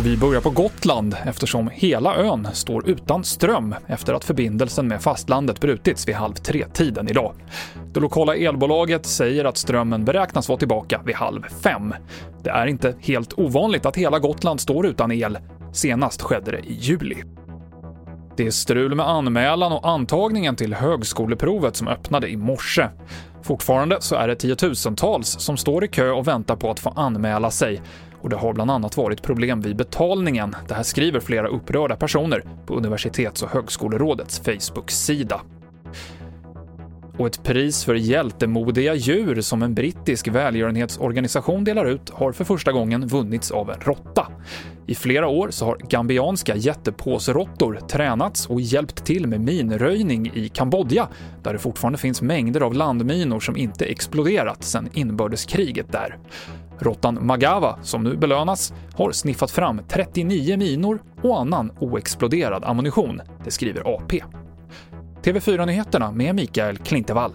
Och vi börjar på Gotland eftersom hela ön står utan ström efter att förbindelsen med fastlandet brutits vid halv tre-tiden idag. Det lokala elbolaget säger att strömmen beräknas vara tillbaka vid halv fem. Det är inte helt ovanligt att hela Gotland står utan el. Senast skedde det i juli. Det är strul med anmälan och antagningen till högskoleprovet som öppnade i morse. Fortfarande så är det tiotusentals som står i kö och väntar på att få anmäla sig och det har bland annat varit problem vid betalningen. Det här skriver flera upprörda personer på Universitets och högskolerådets Facebook-sida. Och ett pris för hjältemodiga djur som en brittisk välgörenhetsorganisation delar ut har för första gången vunnits av en råtta. I flera år så har gambianska jättepåsråttor tränats och hjälpt till med minröjning i Kambodja, där det fortfarande finns mängder av landminor som inte exploderat sedan inbördeskriget där. Råttan Magawa, som nu belönas, har sniffat fram 39 minor och annan oexploderad ammunition, det skriver AP. TV4-nyheterna med Mikael Klintevall.